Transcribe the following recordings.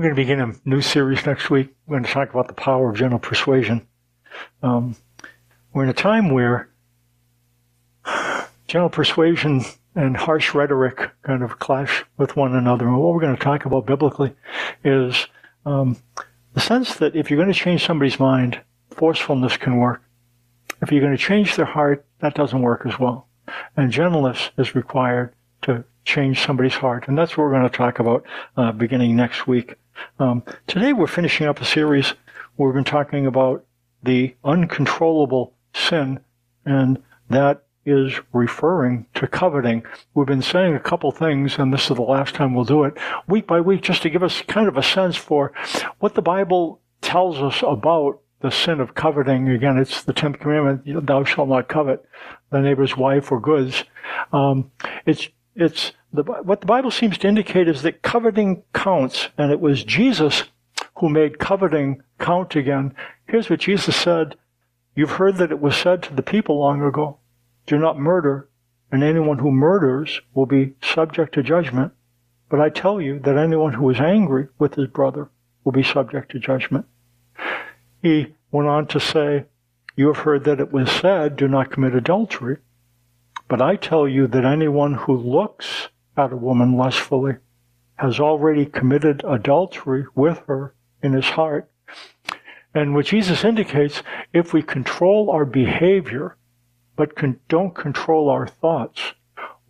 We're going to begin a new series next week. We're going to talk about the power of gentle persuasion. Um, we're in a time where gentle persuasion and harsh rhetoric kind of clash with one another. And what we're going to talk about biblically is um, the sense that if you're going to change somebody's mind, forcefulness can work. If you're going to change their heart, that doesn't work as well. And gentleness is required to change somebody's heart. And that's what we're going to talk about uh, beginning next week. Um, today we're finishing up a series where we've been talking about the uncontrollable sin, and that is referring to coveting. We've been saying a couple things, and this is the last time we'll do it, week by week, just to give us kind of a sense for what the Bible tells us about the sin of coveting. Again, it's the tenth commandment: "Thou shalt not covet thy neighbor's wife or goods." Um, it's it's the, what the Bible seems to indicate is that coveting counts, and it was Jesus who made coveting count again. Here's what Jesus said. You've heard that it was said to the people long ago, do not murder, and anyone who murders will be subject to judgment. But I tell you that anyone who is angry with his brother will be subject to judgment. He went on to say, you have heard that it was said, do not commit adultery. But I tell you that anyone who looks at a woman lustfully has already committed adultery with her in his heart. And what Jesus indicates, if we control our behavior, but don't control our thoughts,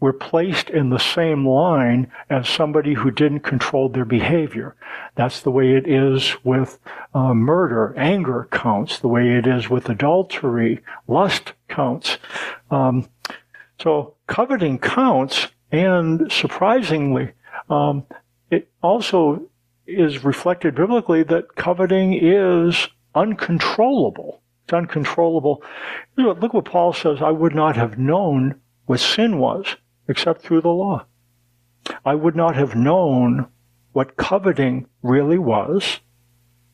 we're placed in the same line as somebody who didn't control their behavior. That's the way it is with uh, murder. Anger counts. The way it is with adultery. Lust counts. Um, so coveting counts, and surprisingly, um, it also is reflected biblically that coveting is uncontrollable. It's uncontrollable. Look what Paul says I would not have known what sin was except through the law. I would not have known what coveting really was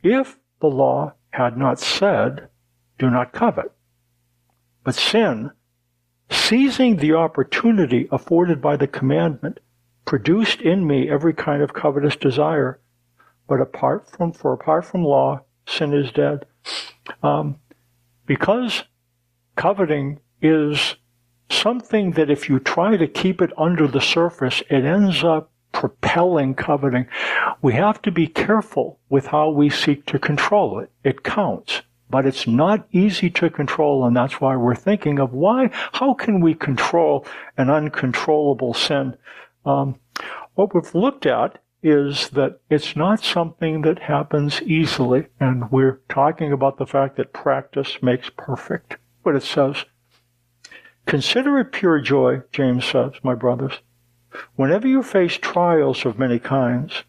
if the law had not said, do not covet. But sin seizing the opportunity afforded by the commandment, produced in me every kind of covetous desire. But apart from, for apart from law, sin is dead. Um, because coveting is something that if you try to keep it under the surface, it ends up propelling coveting. We have to be careful with how we seek to control it. It counts but it's not easy to control, and that's why we're thinking of why, how can we control an uncontrollable sin? Um, what we've looked at is that it's not something that happens easily, and we're talking about the fact that practice makes perfect. What it says. Consider it pure joy, James says, my brothers, whenever you face trials of many kinds,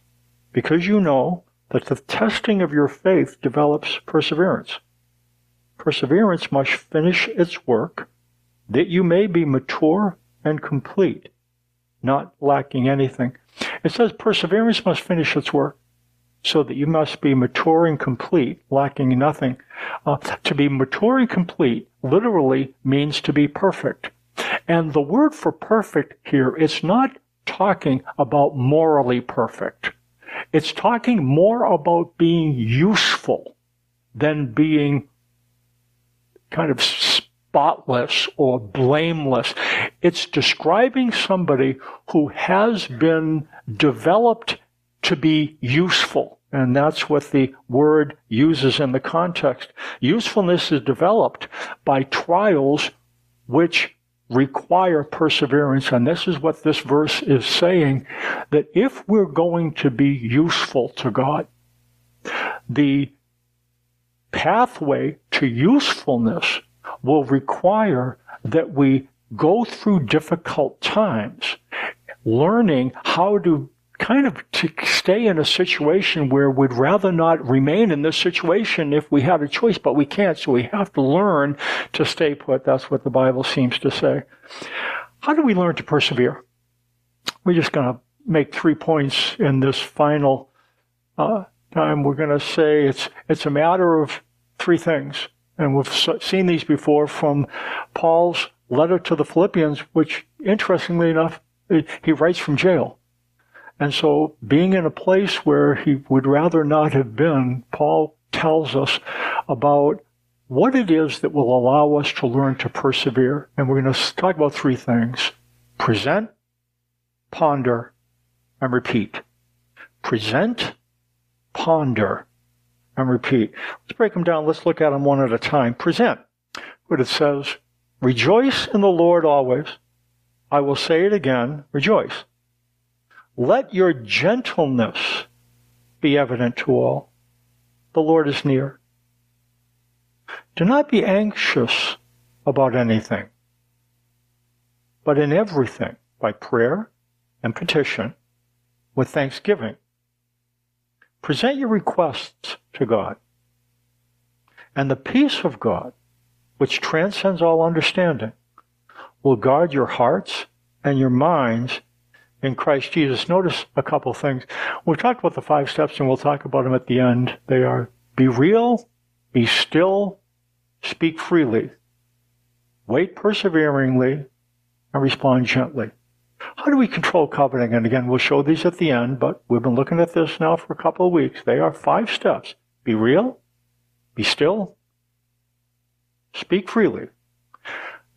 because you know that the testing of your faith develops perseverance. Perseverance must finish its work, that you may be mature and complete, not lacking anything. It says perseverance must finish its work, so that you must be mature and complete, lacking nothing. Uh, to be mature and complete literally means to be perfect. And the word for perfect here is not talking about morally perfect. It's talking more about being useful than being kind of spotless or blameless. It's describing somebody who has been developed to be useful. And that's what the word uses in the context. Usefulness is developed by trials which require perseverance. And this is what this verse is saying, that if we're going to be useful to God, the pathway to usefulness will require that we go through difficult times, learning how to kind of to stay in a situation where we'd rather not remain in this situation if we had a choice, but we can't. So we have to learn to stay put. That's what the Bible seems to say. How do we learn to persevere? We're just going to make three points in this final uh, time. We're going to say it's it's a matter of three things. And we've seen these before from Paul's letter to the Philippians, which interestingly enough, he writes from jail. And so, being in a place where he would rather not have been, Paul tells us about what it is that will allow us to learn to persevere. And we're going to talk about three things present, ponder, and repeat. Present, ponder, and repeat. Let's break them down. Let's look at them one at a time. Present. What it says, rejoice in the Lord always. I will say it again, rejoice. Let your gentleness be evident to all. The Lord is near. Do not be anxious about anything, but in everything, by prayer and petition, with thanksgiving, present your requests to God. And the peace of God, which transcends all understanding, will guard your hearts and your minds in Christ Jesus. Notice a couple things. We've talked about the five steps and we'll talk about them at the end. They are be real, be still, Speak freely. Wait perseveringly and respond gently. How do we control coveting? And again, we'll show these at the end, but we've been looking at this now for a couple of weeks. They are five steps. Be real, be still, speak freely.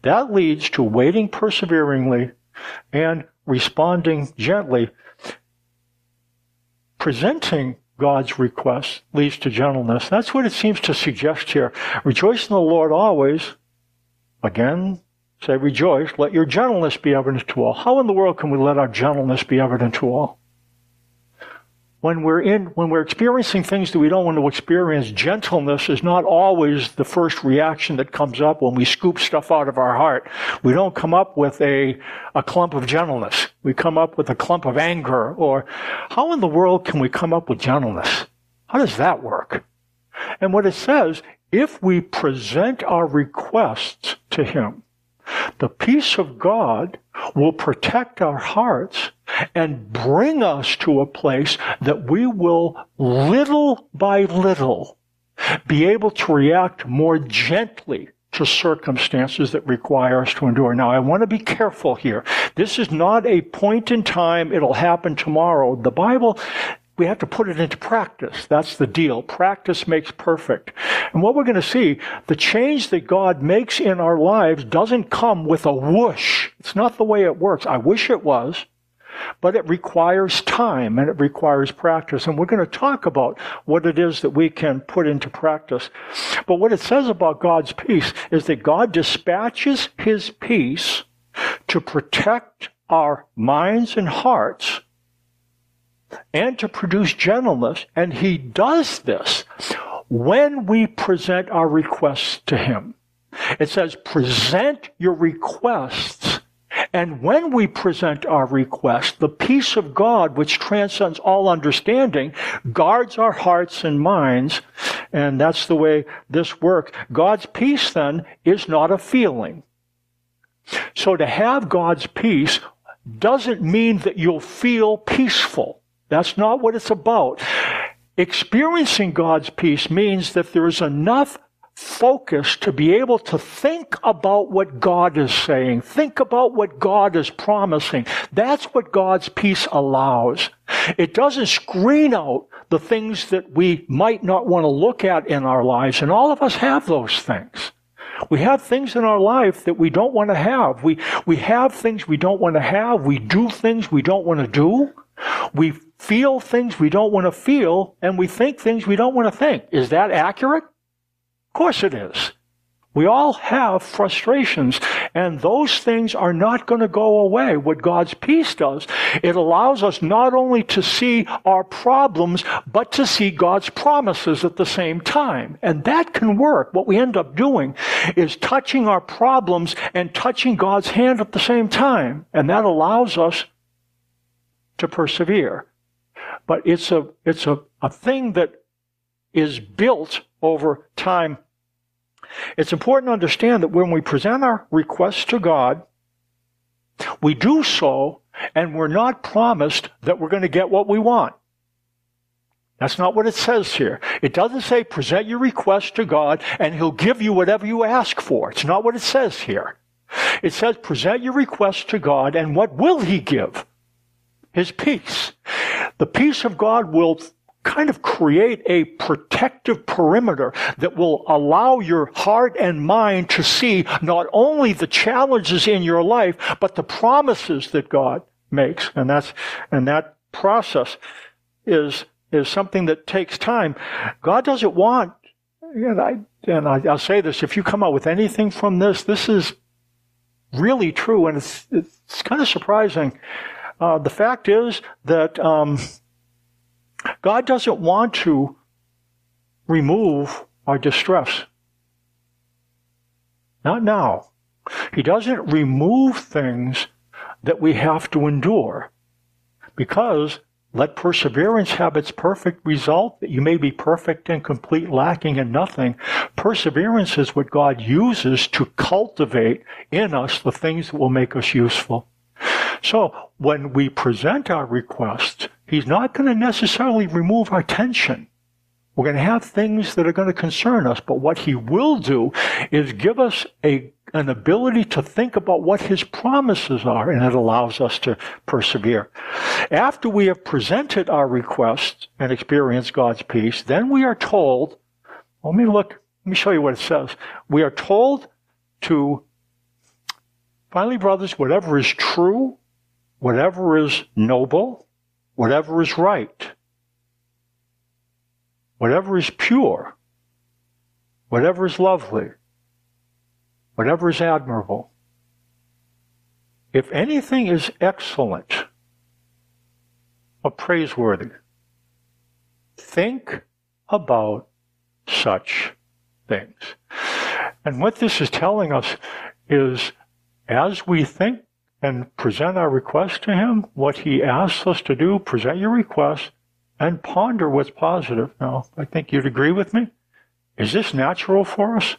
That leads to waiting perseveringly and responding gently, presenting God's request leads to gentleness. That's what it seems to suggest here. Rejoice in the Lord always. Again, say rejoice. Let your gentleness be evident to all. How in the world can we let our gentleness be evident to all? When we're in, when we're experiencing things that we don't want to experience, gentleness is not always the first reaction that comes up when we scoop stuff out of our heart. We don't come up with a, a clump of gentleness. We come up with a clump of anger or how in the world can we come up with gentleness? How does that work? And what it says, if we present our requests to Him, the peace of God will protect our hearts and bring us to a place that we will little by little be able to react more gently to circumstances that require us to endure. Now, I want to be careful here. This is not a point in time, it'll happen tomorrow. The Bible we have to put it into practice. That's the deal. Practice makes perfect. And what we're going to see, the change that God makes in our lives doesn't come with a whoosh. It's not the way it works. I wish it was. But it requires time and it requires practice. And we're going to talk about what it is that we can put into practice. But what it says about God's peace is that God dispatches his peace to protect our minds and hearts and to produce gentleness. And he does this when we present our requests to him. It says, present your requests. And when we present our request, the peace of God, which transcends all understanding, guards our hearts and minds. And that's the way this works. God's peace then is not a feeling. So to have God's peace doesn't mean that you'll feel peaceful. That's not what it's about. Experiencing God's peace means that there is enough focus to be able to think about what God is saying, think about what God is promising. That's what God's peace allows. It doesn't screen out the things that we might not want to look at in our lives, and all of us have those things. We have things in our life that we don't want to have. We, we have things we don't want to have. We do things we don't want to do. We feel things we don't want to feel, and we think things we don't want to think. Is that accurate? Of course it is. We all have frustrations, and those things are not going to go away. What God's peace does, it allows us not only to see our problems, but to see God's promises at the same time. And that can work. What we end up doing is touching our problems and touching God's hand at the same time. And that allows us to persevere. But it's a, it's a, a thing that is built over time. It's important to understand that when we present our requests to God, we do so and we're not promised that we're going to get what we want. That's not what it says here. It doesn't say present your request to God and he'll give you whatever you ask for. It's not what it says here. It says present your request to God and what will he give? his peace. The peace of God will kind of create a protective perimeter that will allow your heart and mind to see not only the challenges in your life, but the promises that God makes. And that's, and that process is, is something that takes time. God doesn't want, and I, and I, will say this, if you come out with anything from this, this is really true, and it's, it's kind of surprising. Uh, the fact is that, um, God doesn't want to remove our distress. Not now. He doesn't remove things that we have to endure because let perseverance have its perfect result, that you may be perfect and complete, lacking in nothing. Perseverance is what God uses to cultivate in us the things that will make us useful. So when we present our requests, He's not going to necessarily remove our tension. We're going to have things that are going to concern us, but what he will do is give us a, an ability to think about what his promises are, and it allows us to persevere. After we have presented our request and experienced God's peace, then we are told, let me look, let me show you what it says. We are told to, finally, brothers, whatever is true, whatever is noble, whatever is right, whatever is pure, whatever is lovely, whatever is admirable, if anything is excellent or praiseworthy, think about such things. And what this is telling us is as we think and present our request to Him, what He asks us to do, present your request, and ponder what's positive. Now, I think you'd agree with me. Is this natural for us?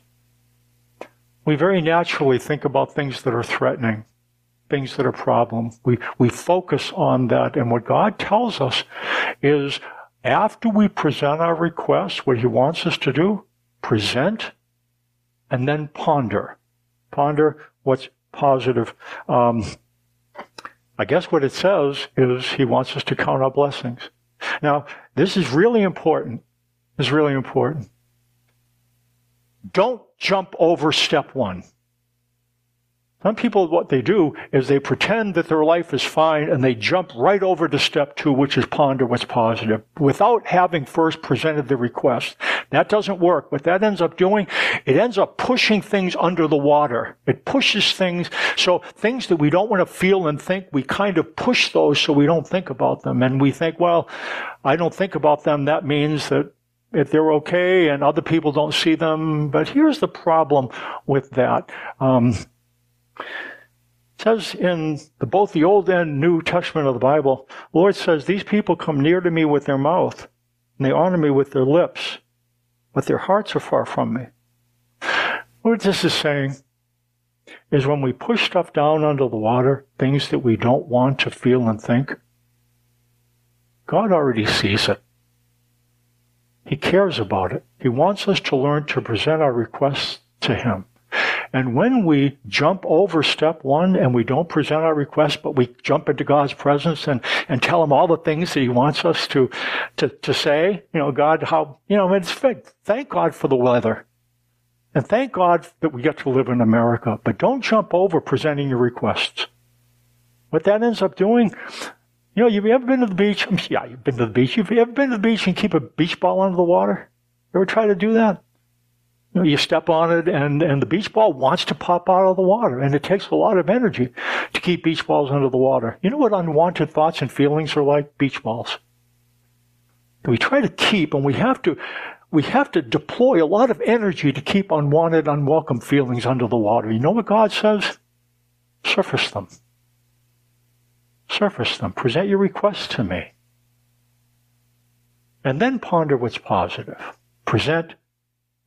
We very naturally think about things that are threatening, things that are problem. We, we focus on that. And what God tells us is after we present our request, what He wants us to do, present and then ponder. Ponder what's positive. Um, I guess what it says is he wants us to count our blessings. Now, this is really important. This is really important. Don't jump over step one. Some people, what they do is they pretend that their life is fine and they jump right over to step two, which is ponder what's positive, without having first presented the request. That doesn't work. What that ends up doing, it ends up pushing things under the water. It pushes things, so things that we don't want to feel and think, we kind of push those so we don't think about them. And we think, well, I don't think about them. That means that if they're okay and other people don't see them. But here's the problem with that. Um, it says in the, both the Old and New Testament of the Bible, Lord says, These people come near to me with their mouth, and they honor me with their lips, but their hearts are far from me. What this is saying is when we push stuff down under the water, things that we don't want to feel and think, God already sees it. He cares about it. He wants us to learn to present our requests to Him. And when we jump over step one and we don't present our request, but we jump into God's presence and, and tell him all the things that he wants us to, to, to say, you know, God, how, you know, it's thank God for the weather. And thank God that we get to live in America. But don't jump over presenting your requests. What that ends up doing, you know, you've ever been to the beach? Yeah, you've been to the beach. You've ever been to the beach and keep a beach ball under the water? You ever try to do that? You, step on it and, and the beach ball wants to pop out of the water. And it takes a lot of energy to keep beach balls under the water. You know what unwanted thoughts and feelings are like? Beach balls. We try to keep and we have to, we have to deploy a lot of energy to keep unwanted, unwelcome feelings under the water. You know what God says? Surface them. Surface them. Present your requests to me. And then ponder what's positive. Present,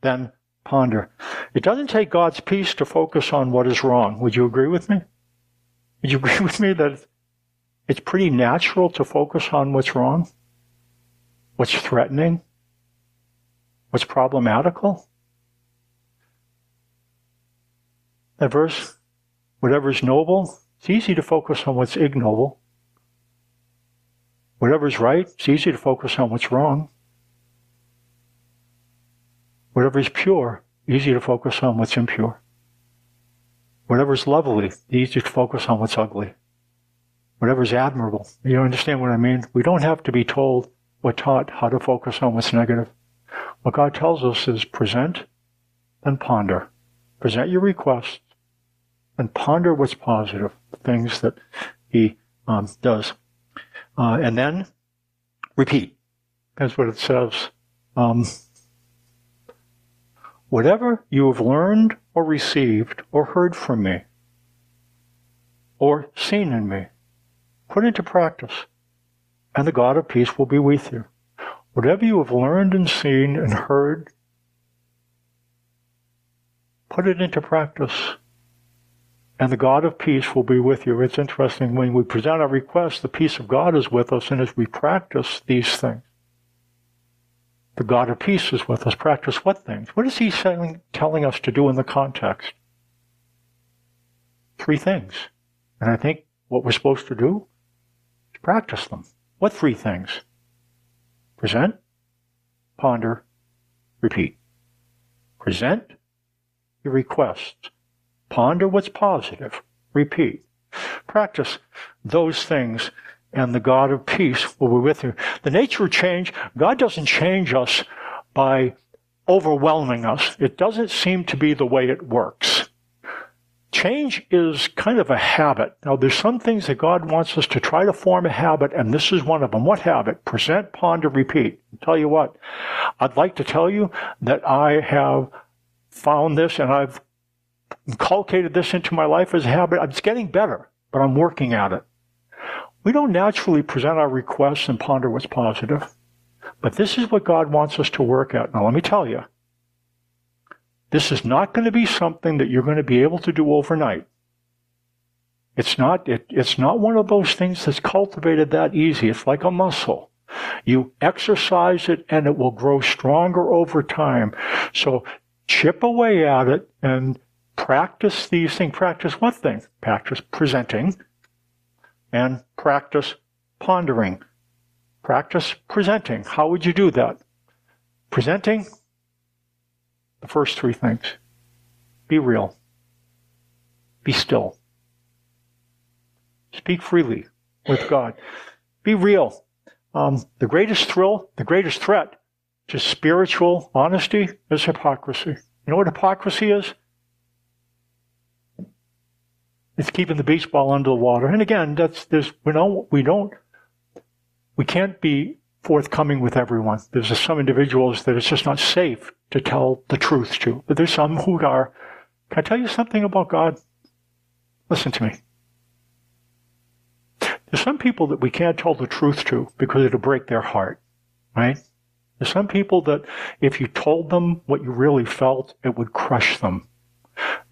then ponder. It doesn't take God's peace to focus on what is wrong. Would you agree with me? Would you agree with me that it's pretty natural to focus on what's wrong? What's threatening? What's problematical? That verse, whatever is noble, it's easy to focus on what's ignoble. Whatever's right, it's easy to focus on what's wrong. Whatever is pure, easy to focus on what's impure. Whatever is lovely, easy to focus on what's ugly. Whatever is admirable. You understand what I mean? We don't have to be told or taught how to focus on what's negative. What God tells us is present and ponder. Present your request, and ponder what's positive, things that He um, does. Uh, and then repeat. That's what it says. Um, whatever you have learned or received or heard from me or seen in me, put into practice, and the God of peace will be with you. Whatever you have learned and seen and heard, put it into practice, and the God of peace will be with you. It's interesting when we present our requests, the peace of God is with us, and as we practice these things, the God of peace is with us. Practice what things? What is he saying, telling us to do in the context? Three things. And I think what we're supposed to do is practice them. What three things? Present, ponder, repeat. Present your requests. Ponder what's positive. Repeat. Practice those things and the God of peace will be with you. The nature of change, God doesn't change us by overwhelming us. It doesn't seem to be the way it works. Change is kind of a habit. Now, there's some things that God wants us to try to form a habit, and this is one of them. What habit? Present, ponder, repeat. I'll tell you what, I'd like to tell you that I have found this and I've inculcated this into my life as a habit. It's getting better, but I'm working at it. We don't naturally present our requests and ponder what's positive. But this is what God wants us to work at. Now, let me tell you, this is not going to be something that you're going to be able to do overnight. It's not, it, it's not one of those things that's cultivated that easy. It's like a muscle. You exercise it and it will grow stronger over time. So chip away at it and practice these things. Practice what things? Practice presenting and practice pondering. Practice presenting. How would you do that? Presenting, the first three things. Be real. Be still. Speak freely with God. Be real. Um, the greatest thrill, the greatest threat to spiritual honesty is hypocrisy. You know what hypocrisy is? It's keeping the beach ball under the water. And again, that's there's we don't we don't we can't be forthcoming with everyone. There's some individuals that it's just not safe to tell the truth to. But there's some who are. Can I tell you something about God? Listen to me. There's some people that we can't tell the truth to because it'll break their heart, right? There's some people that if you told them what you really felt, it would crush them.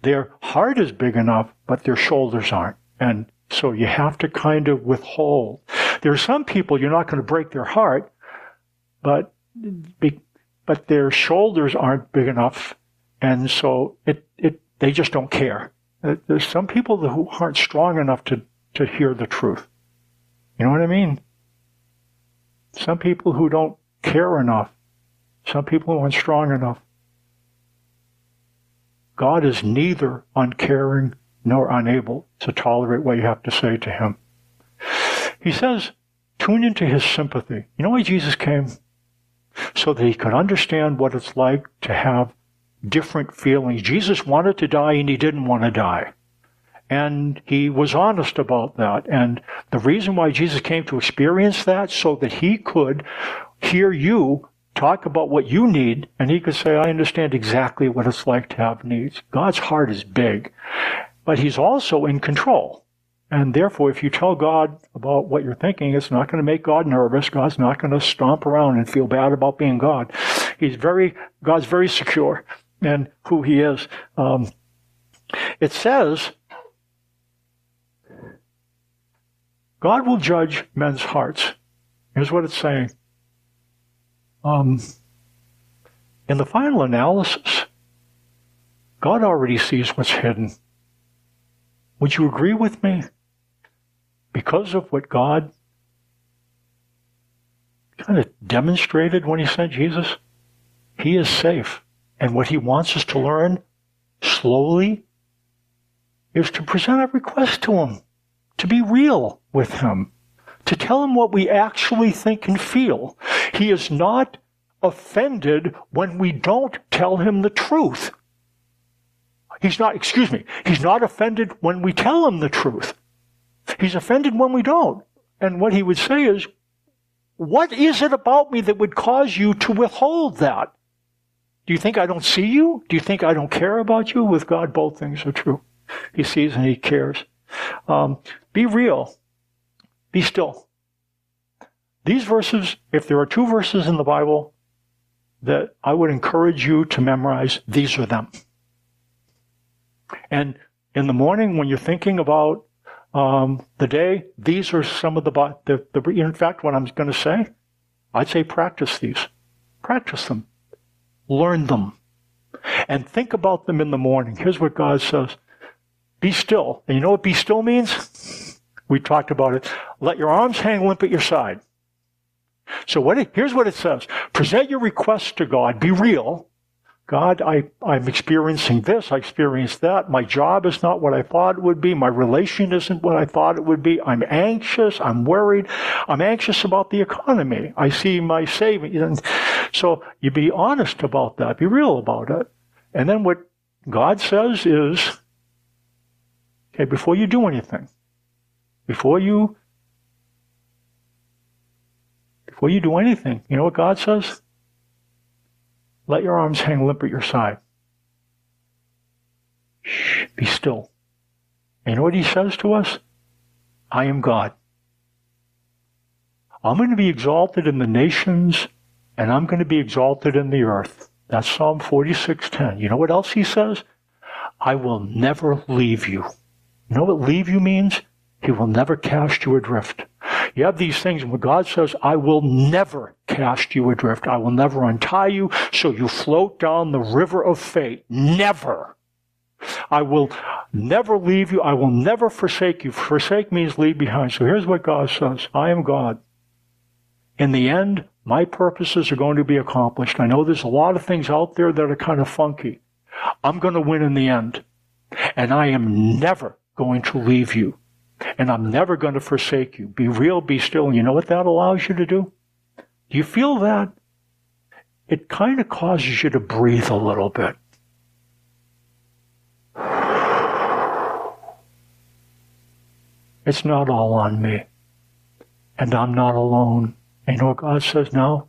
Their heart is big enough, but their shoulders aren't. And so you have to kind of withhold. There are some people you're not going to break their heart, but but their shoulders aren't big enough, and so it it they just don't care. Uh, there's some people who aren't strong enough to to hear the truth. You know what I mean? Some people who don't care enough. Some people who aren't strong enough. God is neither uncaring nor unable to tolerate what you have to say to him. He says, tune into his sympathy. You know why Jesus came? So that he could understand what it's like to have different feelings. Jesus wanted to die and he didn't want to die. And he was honest about that. And the reason why Jesus came to experience that so that he could hear you talk about what you need, and he could say, I understand exactly what it's like to have needs. God's heart is big, but he's also in control. And therefore, if you tell God about what you're thinking, it's not going to make God nervous. God's not going to stomp around and feel bad about being God. He's very, God's very secure in who he is. Um, it says, God will judge men's hearts. Here's what it's saying. Um, in the final analysis, God already sees what's hidden. Would you agree with me? Because of what God kind of demonstrated when he sent Jesus? He is safe. And what he wants us to learn slowly is to present a request to him, to be real with him, to tell him what we actually think and feel. He is not offended when we don't tell him the truth. He's not, excuse me, he's not offended when we tell him the truth. He's offended when we don't. And what he would say is, what is it about me that would cause you to withhold that? Do you think I don't see you? Do you think I don't care about you? With God, both things are true. He sees and he cares. Um, be real. Be still. These verses, if there are two verses in the Bible that I would encourage you to memorize, these are them. And in the morning, when you're thinking about um, the day, these are some of the, the, the, in fact, what I'm going to say, I'd say practice these. Practice them. Learn them. And think about them in the morning. Here's what God says. Be still. And you know what be still means? We talked about it. Let your arms hang limp at your side. So what it, here's what it says. Present your requests to God. Be real. God, I, I'm experiencing this, I experienced that. My job is not what I thought it would be. My relation isn't what I thought it would be. I'm anxious. I'm worried. I'm anxious about the economy. I see my savings. So you be honest about that. Be real about it. And then what God says is, okay, before you do anything, before you, before you do anything, you know what God says? Let your arms hang limp at your side. Shh, be still. And you know what he says to us? I am God. I'm going to be exalted in the nations and I'm going to be exalted in the earth. That's Psalm 46:10. You know what else he says? I will never leave you. You know what leave you means? He will never cast you adrift. You have these things, and God says, I will never cast you adrift, I will never untie you, so you float down the river of fate. Never. I will never leave you. I will never forsake you. Forsake means leave behind. So here's what God says I am God. In the end, my purposes are going to be accomplished. I know there's a lot of things out there that are kind of funky. I'm going to win in the end. And I am never going to leave you and I'm never going to forsake you. Be real, be still. And you know what that allows you to do? Do you feel that? It kind of causes you to breathe a little bit. It's not all on me. And I'm not alone. And you know what God says now?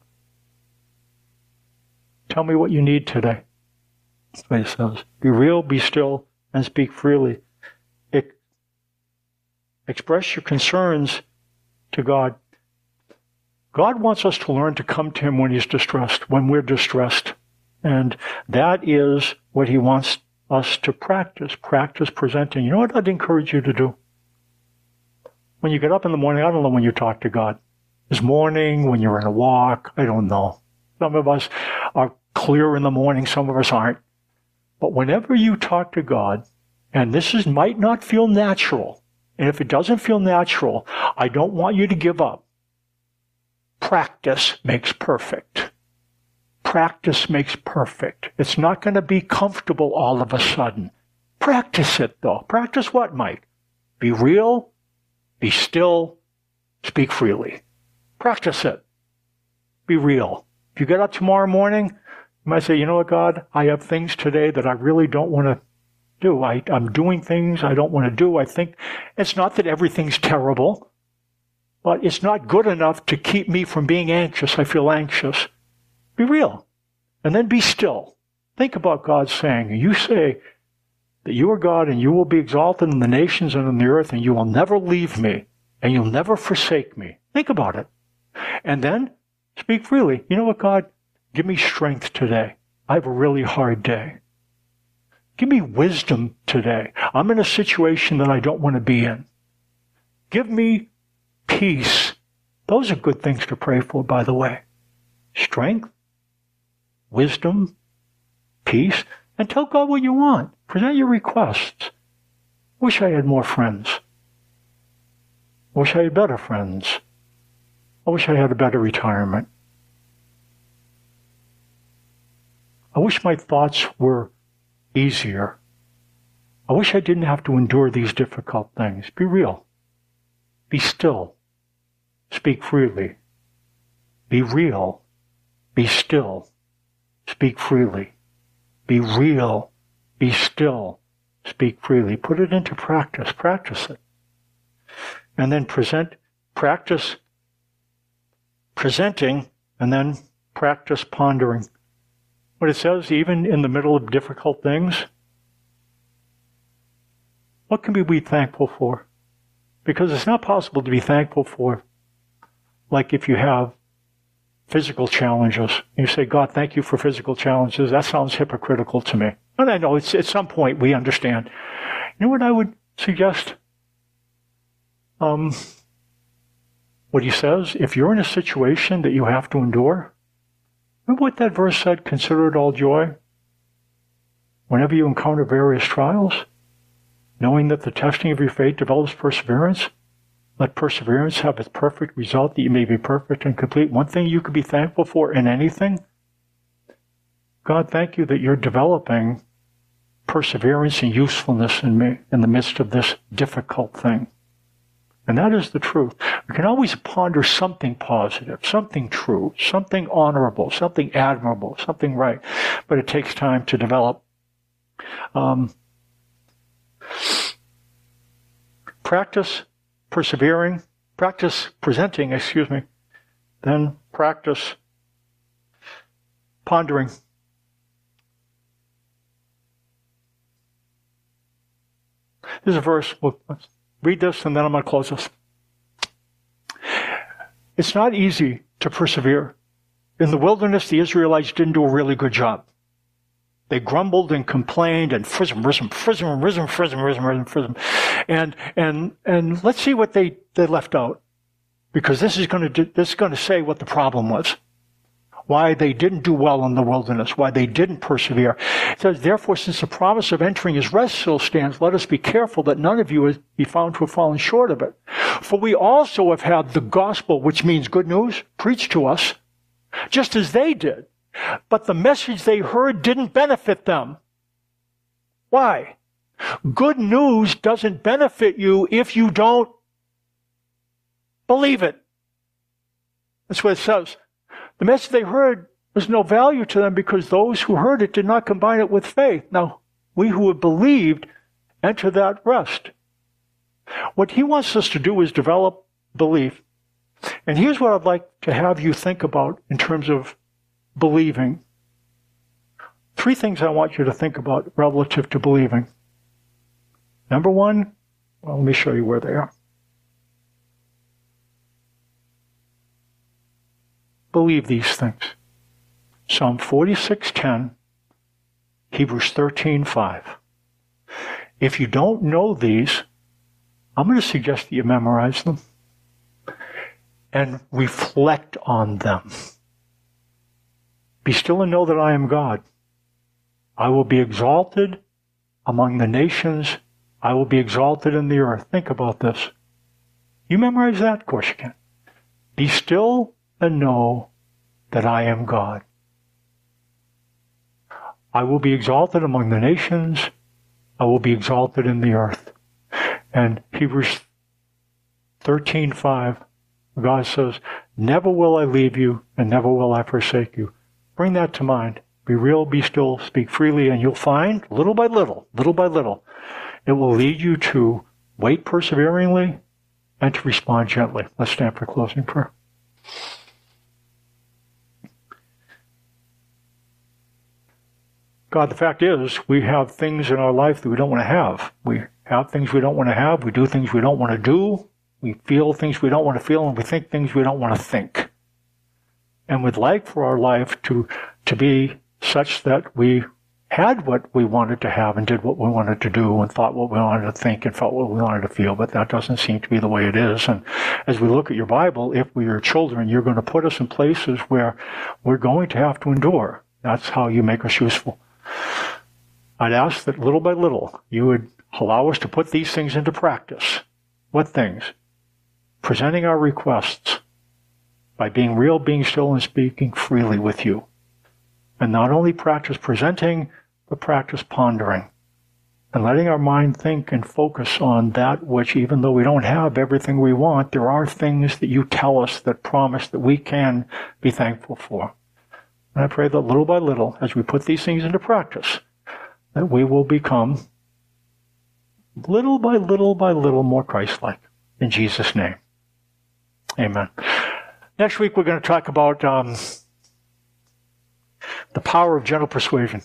Tell me what you need today. That's what he says. Be real, be still, and speak freely. Express your concerns to God. God wants us to learn to come to Him when He's distressed, when we're distressed. And that is what He wants us to practice. Practice presenting. You know what I'd encourage you to do? When you get up in the morning, I don't know when you talk to God. This morning, when you're in a walk, I don't know. Some of us are clear in the morning, some of us aren't. But whenever you talk to God, and this is, might not feel natural, and if it doesn't feel natural, I don't want you to give up. Practice makes perfect. Practice makes perfect. It's not going to be comfortable all of a sudden. Practice it though. Practice what, Mike? Be real, be still, speak freely. Practice it. Be real. If you get up tomorrow morning, you might say, you know what, God, I have things today that I really don't want to do. I, I'm doing things I don't want to do. I think it's not that everything's terrible, but it's not good enough to keep me from being anxious. I feel anxious. Be real. And then be still. Think about God saying, you say that you are God and you will be exalted in the nations and in the earth and you will never leave me and you'll never forsake me. Think about it. And then speak freely. You know what, God? Give me strength today. I have a really hard day. Give me wisdom today. I'm in a situation that I don't want to be in. Give me peace. Those are good things to pray for, by the way. Strength, wisdom, peace, and tell God what you want. Present your requests. Wish I had more friends. Wish I had better friends. I wish I had a better retirement. I wish my thoughts were easier. I wish I didn't have to endure these difficult things. Be real. Be still. Speak freely. Be real. Be still. Speak freely. Be real. Be still. Speak freely. Put it into practice. Practice it. And then present, practice presenting, and then practice pondering. What it says, even in the middle of difficult things, what can we be thankful for? Because it's not possible to be thankful for, like if you have physical challenges. You say, God, thank you for physical challenges. That sounds hypocritical to me. And I know it's at some point we understand. You know what I would suggest? Um, what he says, if you're in a situation that you have to endure, remember what that verse said, consider it all joy? Whenever you encounter various trials, knowing that the testing of your faith develops perseverance, let perseverance have its perfect result that you may be perfect and complete. One thing you could be thankful for in anything, God, thank you that you're developing perseverance and usefulness in me in the midst of this difficult thing. And that is the truth. We can always ponder something positive, something true, something honorable, something admirable, something right. But it takes time to develop. Um, practice persevering, practice presenting, excuse me, then practice pondering. There's a verse. We'll, read this and then I'm going to close this. It's not easy to persevere. In the wilderness, the Israelites didn't do a really good job. They grumbled and complained and frism, frism, frism, frism, frism, frism, frism, and and and let's see what they they left out, because this is going to this is going to say what the problem was why they didn't do well in the wilderness, why they didn't persevere. It says, therefore, since the promise of entering his rest still stands, let us be careful that none of you be found to have fallen short of it. For we also have had the gospel, which means good news, preached to us, just as they did. But the message they heard didn't benefit them. Why? Good news doesn't benefit you if you don't believe it. That's what it says. The message they heard was no value to them because those who heard it did not combine it with faith. Now, we who have believed enter that rest. What he wants us to do is develop belief. And here's what I'd like to have you think about in terms of believing. Three things I want you to think about relative to believing. Number one, well, let me show you where they are. Believe these things. Psalm 46:10, Hebrews 13:5. If you don't know these, I'm going to suggest that you memorize them and reflect on them. Be still and know that I am God. I will be exalted among the nations. I will be exalted in the earth. Think about this. You memorize that? Of course you can. Be still and know that I am God. I will be exalted among the nations. I will be exalted in the earth. And Hebrews 13:5, God says, "Never will I leave you, and never will I forsake you." Bring that to mind. Be real, be still, speak freely, and you'll find, little by little, little by little, it will lead you to wait perseveringly and to respond gently. Let's stand for closing prayer. God, the fact is, we have things in our life that we don't want to have. We have things we don't want to have. We do things we don't want to do. We feel things we don't want to feel, and we think things we don't want to think. And we'd like for our life to, to be such that we had what we wanted to have and did what we wanted to do and thought what we wanted to think and felt what we wanted to feel, but that doesn't seem to be the way it is. And as we look at your Bible, if we are children, you're going to put us in places where we're going to have to endure. That's how you make us useful. I'd ask that little by little you would allow us to put these things into practice. What things? Presenting our requests, by being real, being still, and speaking freely with you. And not only practice presenting, but practice pondering and letting our mind think and focus on that which, even though we don't have everything we want, there are things that you tell us that promise that we can be thankful for. And I pray that little by little, as we put these things into practice, that we will become little by little by little more Christ-like. In Jesus' name. Amen. Next week we're going to talk about um, the power of gentle persuasion.